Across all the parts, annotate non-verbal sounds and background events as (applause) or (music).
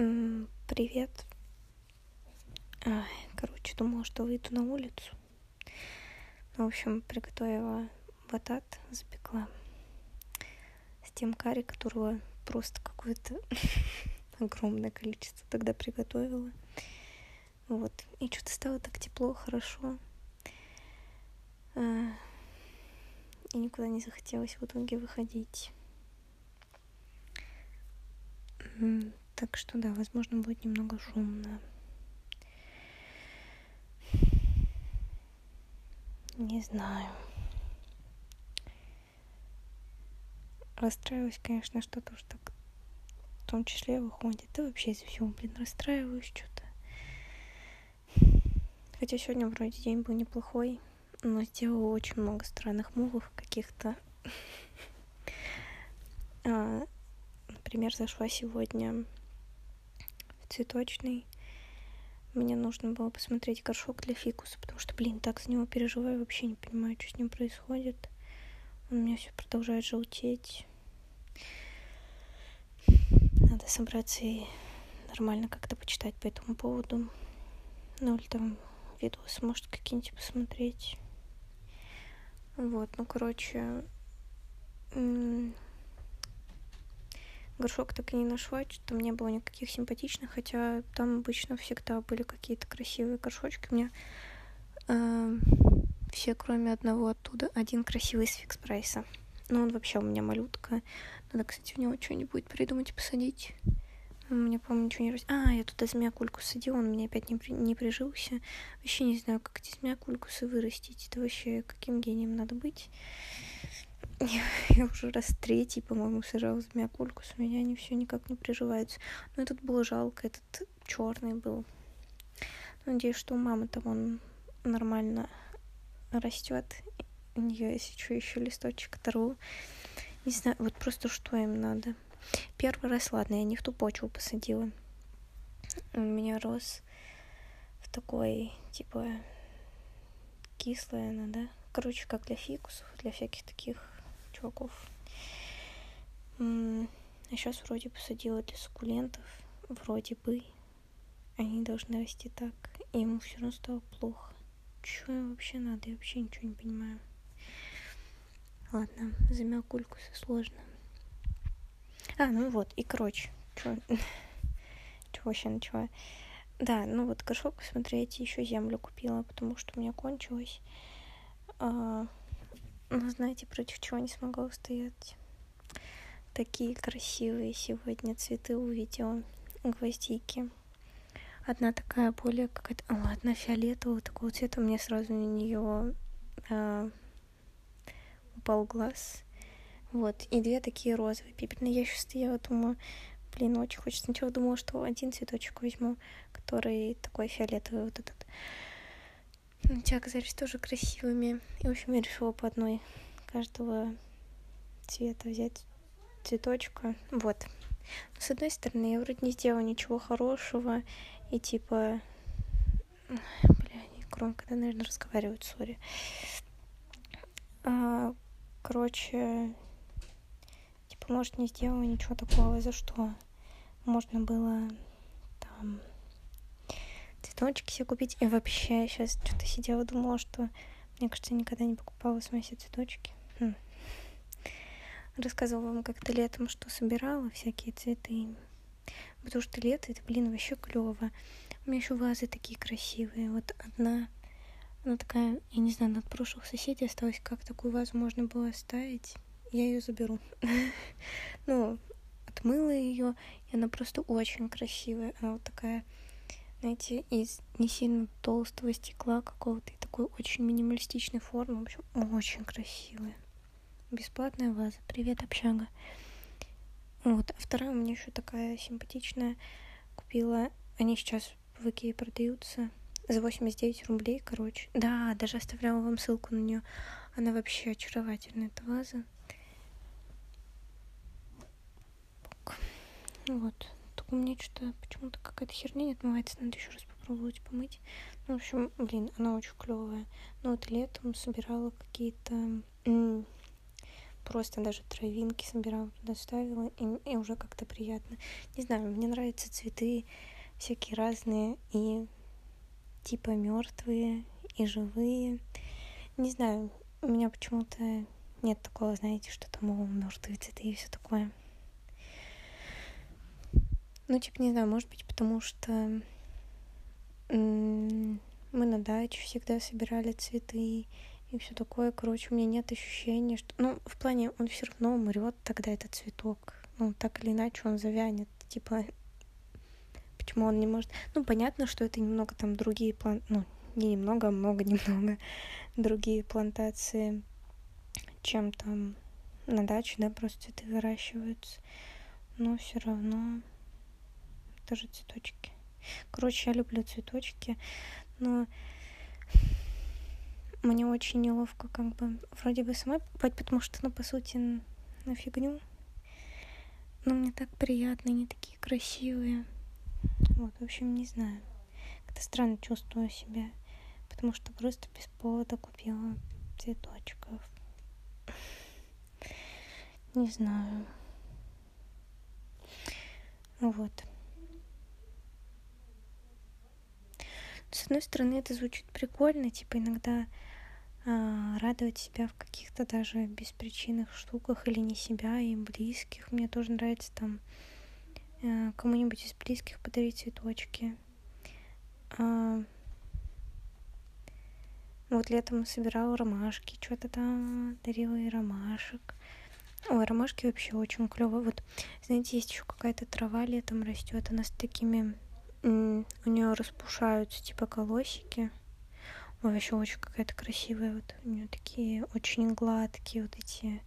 Привет. Ай, короче, думала, что выйду на улицу. Ну, в общем, приготовила батат, запекла с тем карри, которого просто какое-то (laughs) огромное количество тогда приготовила. Вот. И что-то стало так тепло, хорошо. А, и никуда не захотелось в итоге выходить. Так что да, возможно, будет немного шумно. Не знаю. Расстраиваюсь, конечно, что тоже так в том числе выходит. Да вообще из всего, блин, расстраиваюсь что-то. Хотя сегодня вроде день был неплохой, но сделала очень много странных мувов каких-то. (laughs) а, например, зашла сегодня цветочный. Мне нужно было посмотреть горшок для фикуса, потому что, блин, так за него переживаю, вообще не понимаю, что с ним происходит. Он у меня все продолжает желтеть. Надо собраться и нормально как-то почитать по этому поводу. Ну или там видосы, может, какие-нибудь посмотреть. Вот, ну, короче, горшок так и не нашла, что там не было никаких симпатичных, хотя там обычно всегда были какие-то красивые горшочки. У меня э, все, кроме одного оттуда, один красивый с фикс прайса. Ну, он вообще у меня малютка. Надо, кстати, в него что-нибудь придумать и посадить. У меня, по-моему, ничего не растет. А, я туда змея-кульку садила, он у меня опять не, при... не прижился. Вообще не знаю, как эти змея-кулькусы вырастить. Это вообще каким гением надо быть. (laughs) Я, уже раз третий, по-моему, сажала змея-кулькус. У меня они все никак не приживаются. Но этот было жалко, этот черный был. Надеюсь, что у мамы там он нормально растет. У нее, если что, еще листочек оторву. Не знаю, вот просто что им надо. Первый раз, ладно, я не в ту почву посадила. У меня рос в такой, типа, кислая она, да? Короче, как для фикусов, для всяких таких чуваков. А сейчас вроде посадила для суккулентов. Вроде бы. Они должны расти так. И ему все равно стало плохо. Что им вообще надо? Я вообще ничего не понимаю. Ладно, за кулькусы сложно. А, ну вот, и короче, что (laughs) чего вообще начала? Да, ну вот горшок, смотрите, еще землю купила, потому что у меня кончилось. А, ну, знаете, против чего не смогла устоять. Такие красивые сегодня цветы увидела. Гвоздики. Одна такая более какая-то... О, одна фиолетового такого цвета. Мне сразу на нее а, упал глаз. Вот, и две такие розовые пепельные. Я еще стояла, думаю, блин, очень хочется. Сначала думала, что один цветочек возьму, который такой фиолетовый вот этот. Но те оказались тоже красивыми. И, в общем, я решила по одной каждого цвета взять цветочка. Вот. Но, с одной стороны, я вроде не сделала ничего хорошего. И типа... Бля, они громко, да, наверное, разговаривают, сори. А, короче, может, не сделала ничего такого, за что можно было там цветочки себе купить. И вообще, я сейчас что-то сидела, думала, что, мне кажется, я никогда не покупала в смысле цветочки. Хм. Рассказывала вам как-то летом, что собирала всякие цветы. Потому что лето, это, блин, вообще клево. У меня еще вазы такие красивые. Вот одна, она такая, я не знаю, от прошлых соседей осталась, как такую вазу можно было оставить я ее заберу. (laughs) ну, отмыла ее, и она просто очень красивая. Она вот такая, знаете, из не сильно толстого стекла какого-то, и такой очень минималистичной формы. В общем, очень красивая. Бесплатная ваза. Привет, общага. Вот, а вторая у меня еще такая симпатичная. Купила, они сейчас в Икее продаются за 89 рублей, короче. Да, даже оставляла вам ссылку на нее. Она вообще очаровательная, эта ваза. Ну вот. У меня что-то почему-то какая-то херня не отмывается. Надо еще раз попробовать помыть. Ну, в общем, блин, она очень клевая. Ну вот летом собирала какие-то просто даже травинки собирала, туда ставила, и, и уже как-то приятно. Не знаю, мне нравятся цветы всякие разные, и типа мертвые, и живые. Не знаю, у меня почему-то нет такого, знаете, что там о, мертвые цветы и все такое. Ну, типа, не знаю, может быть, потому что мы на даче всегда собирали цветы и все такое. Короче, у меня нет ощущения, что... Ну, в плане, он все равно умрет тогда, этот цветок. Ну, так или иначе, он завянет. Типа, (laughs) почему он не может... Ну, понятно, что это немного там другие план... Ну, не немного, а много, немного (laughs) другие плантации, чем там на даче, да, просто цветы выращиваются. Но все равно тоже цветочки. Короче, я люблю цветочки, но мне очень неловко как бы вроде бы самой покупать, потому что, ну, по сути, на фигню. Но мне так приятно, они такие красивые. Вот, в общем, не знаю. Как-то странно чувствую себя, потому что просто без повода купила цветочков. Не знаю. Вот. С одной стороны, это звучит прикольно, типа иногда а, радовать себя в каких-то даже беспричинных штуках или не себя и близких. Мне тоже нравится там а, кому-нибудь из близких подарить цветочки. А, вот летом собирала ромашки, что-то там дарила и ромашек. Ой, ромашки вообще очень клево. Вот, знаете, есть еще какая-то трава летом растет, она с такими у нее распушаются типа колосики. Ой, вообще очень какая-то красивая. Вот у нее такие очень гладкие вот эти.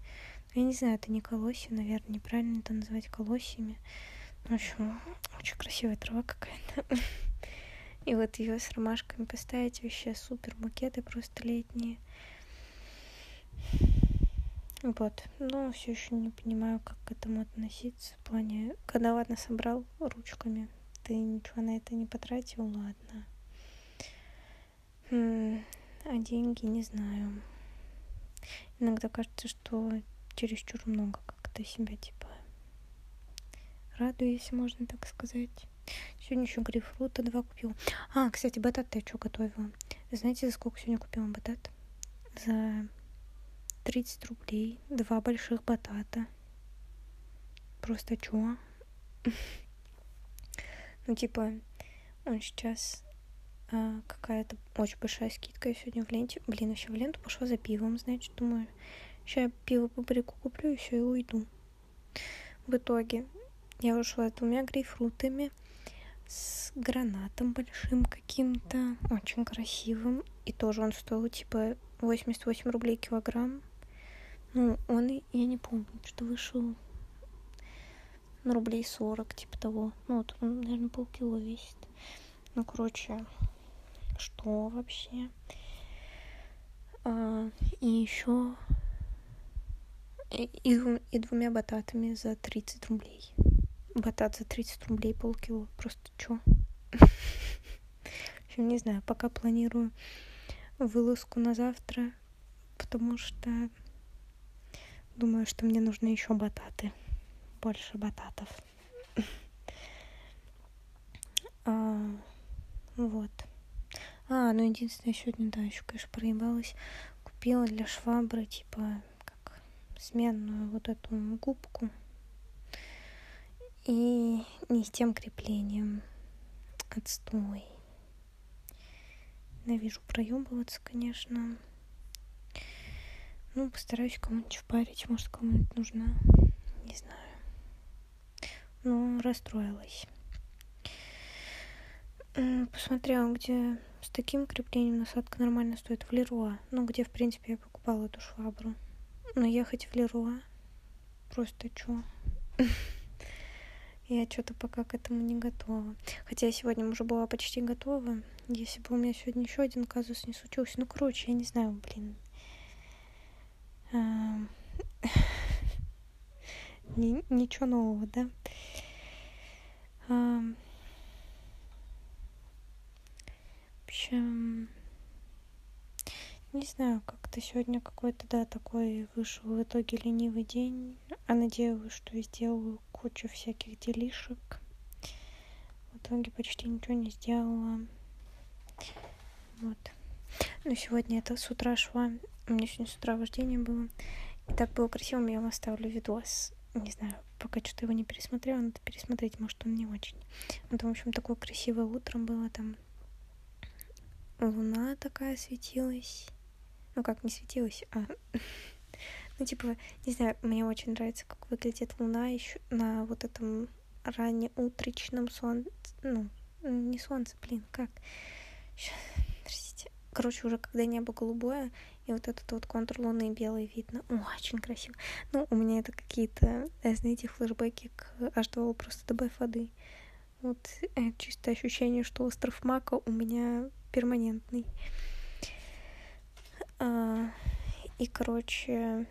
Я не знаю, это не колосья, наверное, неправильно это называть колосьями. В общем, очень красивая трава какая-то. (laughs) И вот ее с ромашками поставить вообще супер букеты просто летние. Вот. Но все еще не понимаю, как к этому относиться. В плане, когда ладно собрал ручками, ты ничего на это не потратил, ладно. А деньги не знаю. Иногда кажется, что чересчур много как-то себя типа радую, если можно так сказать. Сегодня еще грейпфрута два купил. А, кстати, батат я что готовила? Знаете, за сколько сегодня купила батат? За 30 рублей. Два больших батата. Просто чё? (laughs) Ну, типа, он сейчас а, какая-то очень большая скидка. Я сегодня в ленте... Блин, еще в ленту пошла за пивом, значит, думаю, сейчас я пиво по брику куплю и все, и уйду. В итоге я ушла двумя грейпфрутами с гранатом большим каким-то, очень красивым. И тоже он стоил, типа, 88 рублей килограмм. Ну, он, я не помню, что вышел ну, рублей 40, типа того. Ну, вот он, наверное, полкило весит. Ну, короче, что вообще? А, и еще и, и, и двумя бататами за 30 рублей. Батат за 30 рублей полкило. Просто чё? (laughs) В общем, не знаю, пока планирую вылазку на завтра, потому что думаю, что мне нужны еще бататы больше бататов. (laughs) А, вот. А, ну единственное, сегодня, да, еще, конечно, проебалась. Купила для швабры, типа, как сменную вот эту губку. И не с тем креплением. Отстой. Ненавижу проебываться, конечно. Ну, постараюсь кому-нибудь впарить, может, кому-нибудь нужна. Не знаю ну, расстроилась. Посмотрела, где с таким креплением насадка нормально стоит в Леруа. Ну, где, в принципе, я покупала эту швабру. Но ехать в Леруа просто чё? (laughs) Я что-то пока к этому не готова. Хотя я сегодня уже была почти готова. Если бы у меня сегодня еще один казус не случился. Ну, короче, я не знаю, блин. (laughs) Ничего нового, да? В общем, Не знаю, как-то сегодня какой-то, да, такой вышел в итоге ленивый день. А надеялась, что я сделаю кучу всяких делишек. В итоге почти ничего не сделала. Вот. Но сегодня это с утра шла. У меня сегодня с утра вождение было. И так было красиво, я вам оставлю видос. Не знаю, пока что-то его не пересмотрела, надо пересмотреть, может, он не очень. Вот, в общем, такое красивое утро было там. Луна такая светилась ну как не светилась, а (laughs) ну типа, не знаю, мне очень нравится, как выглядит луна еще на вот этом раннеутречном солнце, ну, не солнце, блин, как? Сейчас. Короче, уже когда небо голубое, и вот этот вот контур луны белый видно. Очень красиво. Ну, у меня это какие-то, э, знаете, флешбеки к H2O, просто добавь воды. Вот э, чисто ощущение, что остров Мака у меня перманентный. А, и, короче,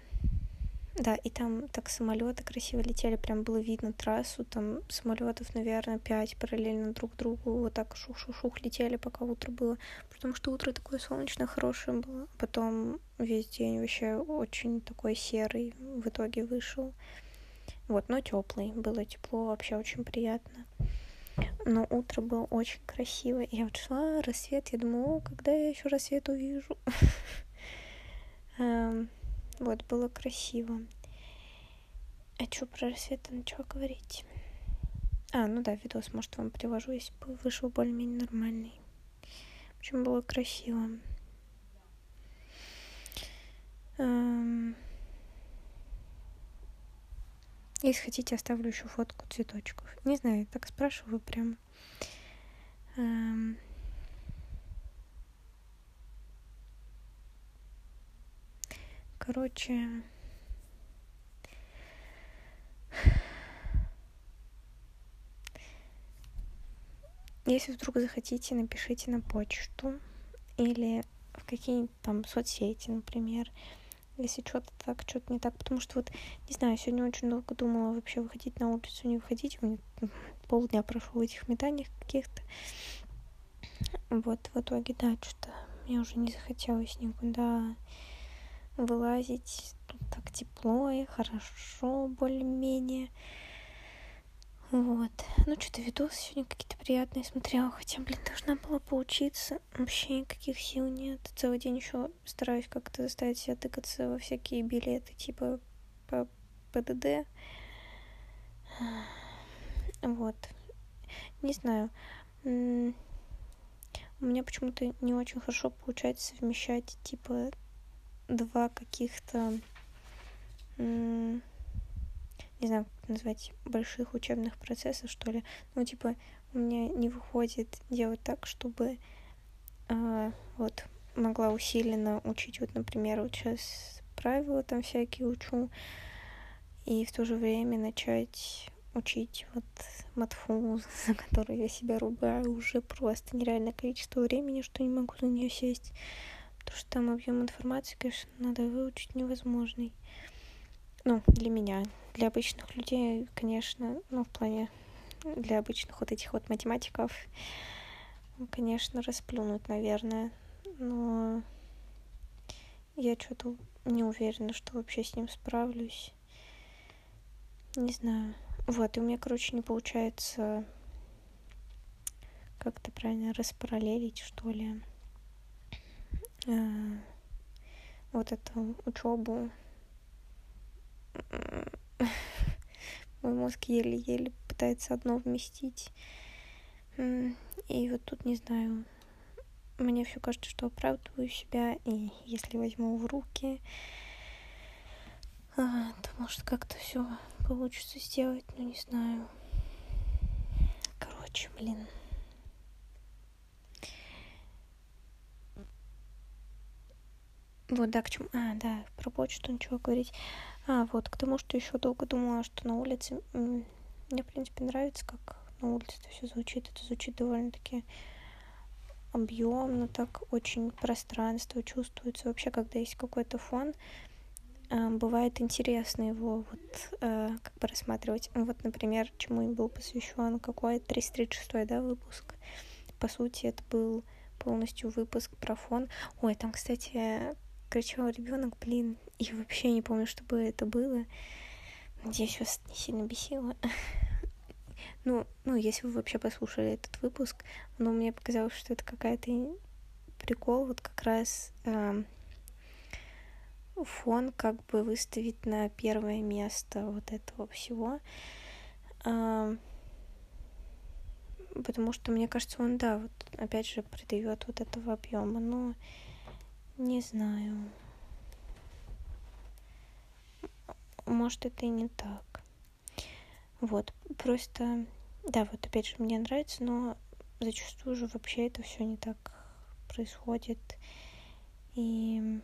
да, и там так самолеты красиво летели, прям было видно трассу, там самолетов, наверное, пять параллельно друг другу, вот так шух-шух-шух летели, пока утро было, потому что утро такое солнечное, хорошее было, потом весь день вообще очень такой серый в итоге вышел, вот, но теплый, было тепло, вообще очень приятно. Но утро было очень красиво. Я вот шла, рассвет, я думаю, о, когда я еще рассвет увижу. (laughs) Эм, вот, было красиво. А что про рассвет начала говорить? А, ну да, видос, может, вам привожу, если вышел более-менее нормальный. В общем, было красиво. Эм... Если хотите, оставлю еще фотку цветочков. Не знаю, так спрашиваю прям. Короче, если вдруг захотите, напишите на почту или в какие-нибудь там соцсети, например, если что-то так, что-то не так, потому что вот, не знаю, сегодня очень долго думала вообще выходить на улицу, не выходить, у меня (laughs) полдня прошло в этих метаниях каких-то, вот, в итоге, да, что-то мне уже не захотелось никуда вылазить. Тут так тепло и хорошо, более-менее. Вот. Ну, что-то видосы сегодня какие-то приятные смотрела. Хотя, блин, должна была поучиться. Вообще никаких сил нет. Целый день еще стараюсь как-то заставить себя тыкаться во всякие билеты, типа по ПДД. Вот. Не знаю. У меня почему-то не очень хорошо получается совмещать, типа, два каких-то, не знаю, как назвать, больших учебных процессов, что ли. Ну, типа, у меня не выходит делать так, чтобы э, вот могла усиленно учить, вот, например, вот сейчас правила там всякие учу, и в то же время начать учить вот матфу, (laughs) за которую я себя ругаю уже просто нереальное количество времени, что не могу за нее сесть. Потому что там объем информации, конечно, надо выучить невозможный. Ну, для меня. Для обычных людей, конечно, ну, в плане для обычных вот этих вот математиков, конечно, расплюнуть, наверное. Но я что-то не уверена, что вообще с ним справлюсь. Не знаю. Вот, и у меня, короче, не получается как-то правильно распараллелить, что ли. Э, вот эту учебу (laughs) мой мозг еле-еле пытается одно вместить. И вот тут не знаю, мне все кажется, что оправдываю себя, и если возьму в руки, а, то может как-то все получится сделать, но не знаю. Короче, блин. Вот, да, к чему... А, да, про почту ничего говорить. А, вот, к тому, что еще долго думала, что на улице... Мне, в принципе, нравится, как на улице это все звучит. Это звучит довольно-таки объемно, так очень пространство чувствуется. Вообще, когда есть какой-то фон, а, бывает интересно его вот а, как бы рассматривать. Вот, например, чему и был посвящен какой 336 да, выпуск. По сути, это был полностью выпуск про фон. Ой, там, кстати, кричал ребенок, блин, и вообще не помню, чтобы это было. Надеюсь, вас не сильно бесило. (laughs) Ну, ну, если вы вообще послушали этот выпуск, но мне показалось, что это какая-то прикол, вот как раз э, фон как бы выставить на первое место вот этого всего. Э, потому что, мне кажется, он, да, вот опять же придает вот этого объема, но не знаю. Может, это и не так. Вот, просто, да, вот опять же, мне нравится, но зачастую же вообще это все не так происходит. И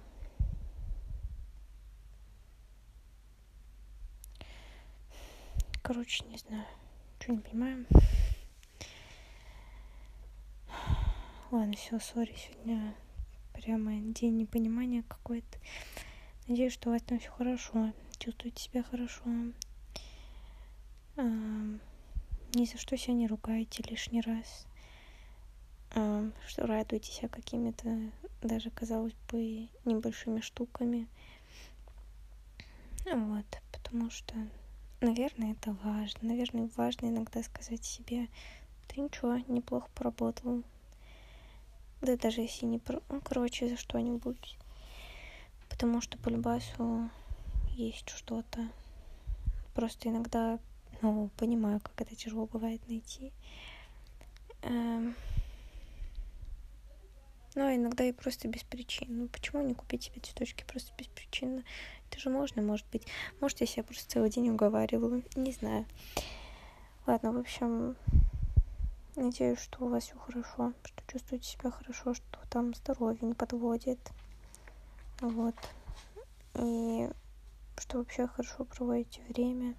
короче, не знаю, что не понимаю. Ладно, все, сори, сегодня прямо день непонимания какой-то. Надеюсь, что у вас там все хорошо, чувствуете себя хорошо. А, ни за что себя не ругайте лишний раз. А, что радуйтесь себя какими-то даже, казалось бы, небольшими штуками. Вот, потому что, наверное, это важно. Наверное, важно иногда сказать себе, ты ничего, неплохо поработал, да даже если не. Ну, короче, за что-нибудь. Потому что по любасу есть что-то. Просто иногда, ну, понимаю, как это тяжело бывает найти. Эм... Ну, иногда и просто без причин. Ну, почему не купить себе цветочки просто без причины? Это же можно, может быть. Может, я себя просто целый день уговариваю. Не знаю. Ладно, в общем, Надеюсь, что у вас все хорошо, что чувствуете себя хорошо, что там здоровье не подводит. Вот. И что вообще хорошо проводите время.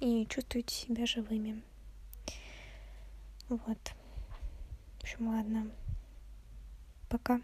И чувствуете себя живыми. Вот. В общем, ладно. Пока.